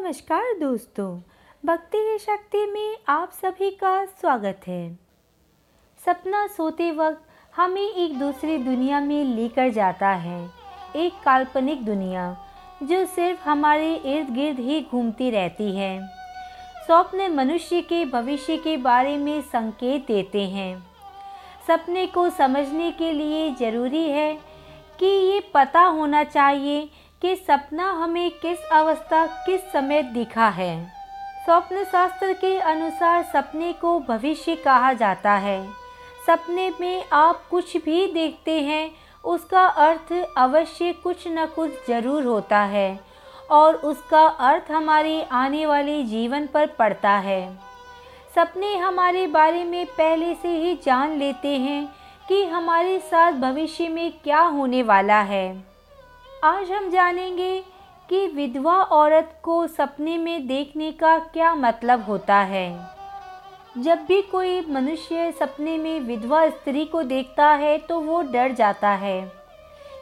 नमस्कार दोस्तों, भक्ति की शक्ति में आप सभी का स्वागत है। सपना सोते वक्त हमें एक दूसरी दुनिया में लेकर जाता है। एक काल्पनिक दुनिया, जो सिर्फ़ हमारे इर्द गिर्द ही घूमती रहती है। स्वप्न मनुष्य के भविष्य के बारे में संकेत देते हैं। सपने को समझने के लिए ज़रूरी है कि ये पता होना चाहिए कि सपना हमें किस अवस्था, किस समय दिखा है। स्वप्न शास्त्र के अनुसार सपने को भविष्य कहा जाता है। सपने में आप कुछ भी देखते हैं, उसका अर्थ अवश्य कुछ न कुछ ज़रूर होता है और उसका अर्थ हमारे आने वाले जीवन पर पड़ता है। सपने हमारे बारे में पहले से ही जान लेते हैं कि हमारे साथ भविष्य में क्या होने वाला है। आज हम जानेंगे कि विधवा औरत को सपने में देखने का क्या मतलब होता है। जब भी कोई मनुष्य सपने में विधवा स्त्री को देखता है तो वो डर जाता है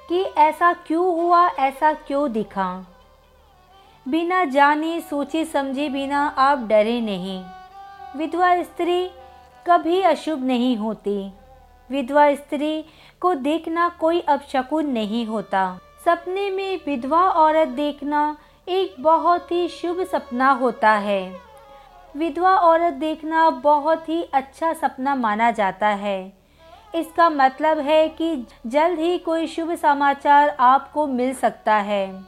कि ऐसा क्यों हुआ, ऐसा क्यों दिखा। बिना जाने, सोचे समझे बिना आप डरे नहीं। विधवा स्त्री कभी अशुभ नहीं होती। विधवा स्त्री को देखना कोई अपशकुन नहीं होता। सपने में विधवा औरत देखना एक बहुत ही शुभ सपना होता है। विधवा औरत देखना बहुत ही अच्छा सपना माना जाता है। इसका मतलब है कि जल्द ही कोई शुभ समाचार आपको मिल सकता है।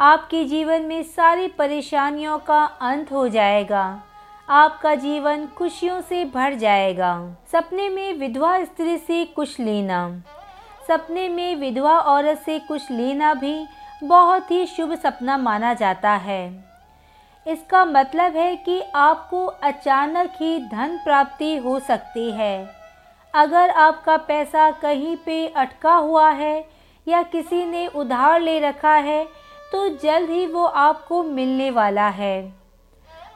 आपके जीवन में सारी परेशानियों का अंत हो जाएगा। आपका जीवन खुशियों से भर जाएगा। सपने में विधवा स्त्री से कुछ लेना। सपने में विधवा औरत से कुछ लेना भी बहुत ही शुभ सपना माना जाता है। इसका मतलब है कि आपको अचानक ही धन प्राप्ति हो सकती है। अगर आपका पैसा कहीं पे अटका हुआ है या किसी ने उधार ले रखा है तो जल्द ही वो आपको मिलने वाला है।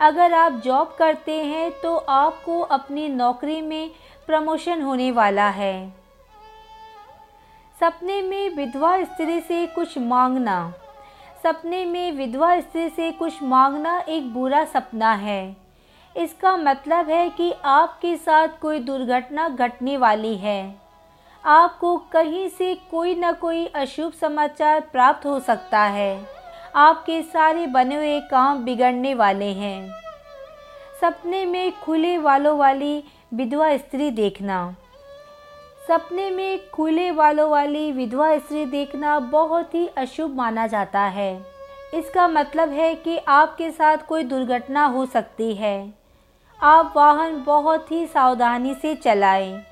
अगर आप जॉब करते हैं तो आपको अपनी नौकरी में प्रमोशन होने वाला है। सपने में विधवा स्त्री से कुछ मांगना। सपने में विधवा स्त्री से कुछ मांगना एक बुरा सपना है। इसका मतलब है कि आपके साथ कोई दुर्घटना घटने वाली है। आपको कहीं से कोई ना कोई अशुभ समाचार प्राप्त हो सकता है। आपके सारे बने हुए काम बिगड़ने वाले हैं। सपने में खुले वालों वाली विधवा स्त्री देखना। सपने में खुले वालों वाली विधवा स्त्री देखना बहुत ही अशुभ माना जाता है। इसका मतलब है कि आपके साथ कोई दुर्घटना हो सकती है। आप वाहन बहुत ही सावधानी से चलाएँ।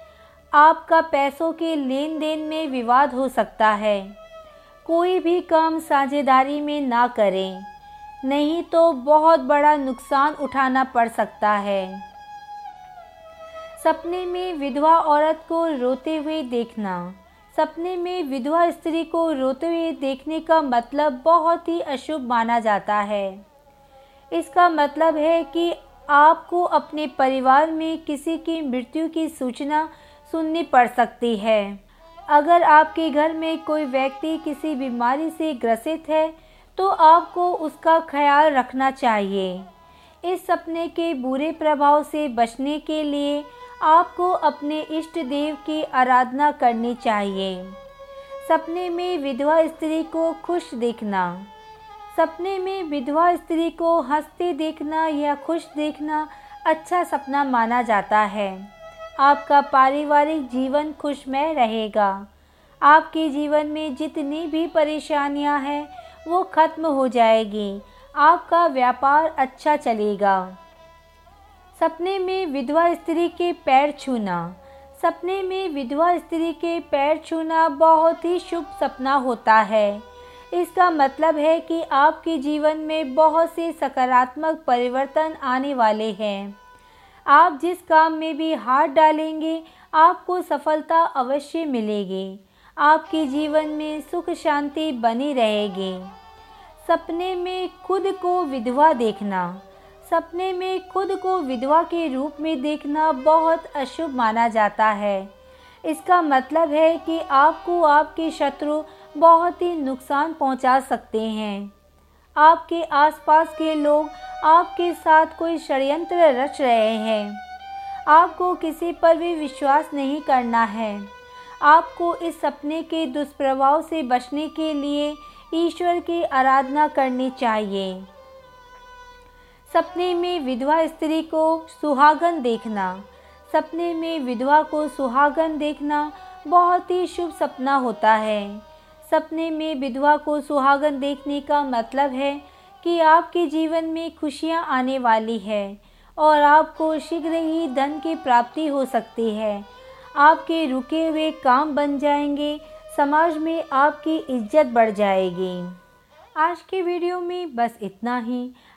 आपका पैसों के लेन देन में विवाद हो सकता है। कोई भी काम साझेदारी में ना करें। नहीं तो बहुत बड़ा नुकसान उठाना पड़ सकता है। सपने में विधवा औरत को रोते हुए देखना। सपने में विधवा स्त्री को रोते हुए देखने का मतलब बहुत ही अशुभ माना जाता है। इसका मतलब है कि आपको अपने परिवार में किसी की मृत्यु की सूचना सुननी पड़ सकती है। अगर आपके घर में कोई व्यक्ति किसी बीमारी से ग्रसित है तो आपको उसका ख्याल रखना चाहिए। इस सपने के बुरे प्रभाव से बचने के लिए आपको अपने इष्ट देव की आराधना करनी चाहिए। सपने में विधवा स्त्री को खुश देखना। सपने में विधवा स्त्री को हँसते देखना या खुश देखना अच्छा सपना माना जाता है। आपका पारिवारिक जीवन खुशमय रहेगा। आपके जीवन में जितनी भी परेशानियाँ हैं, वो खत्म हो जाएगी। आपका व्यापार अच्छा चलेगा। सपने में विधवा स्त्री के पैर छूना। सपने में विधवा स्त्री के पैर छूना बहुत ही शुभ सपना होता है। इसका मतलब है कि आपके जीवन में बहुत से सकारात्मक परिवर्तन आने वाले हैं। आप जिस काम में भी हाथ डालेंगे, आपको सफलता अवश्य मिलेगी। आपके जीवन में सुख शांति बनी रहेगी। सपने में खुद को विधवा देखना। सपने में खुद को विधवा के रूप में देखना बहुत अशुभ माना जाता है। इसका मतलब है कि आपको आपके शत्रु बहुत ही नुकसान पहुँचा सकते हैं। आपके आसपास के लोग आपके साथ कोई षड्यंत्र रच रहे हैं। आपको किसी पर भी विश्वास नहीं करना है। आपको इस सपने के दुष्प्रभाव से बचने के लिए ईश्वर की आराधना करनी चाहिए। सपने में विधवा स्त्री को सुहागन देखना। सपने में विधवा को सुहागन देखना बहुत ही शुभ सपना होता है। सपने में विधवा को सुहागन देखने का मतलब है कि आपके जीवन में खुशियाँ आने वाली है और आपको शीघ्र ही धन की प्राप्ति हो सकती है। आपके रुके हुए काम बन जाएँगे, समाज में आपकी इज़्ज़त बढ़ जाएगी। आज के वीडियो में बस इतना ही।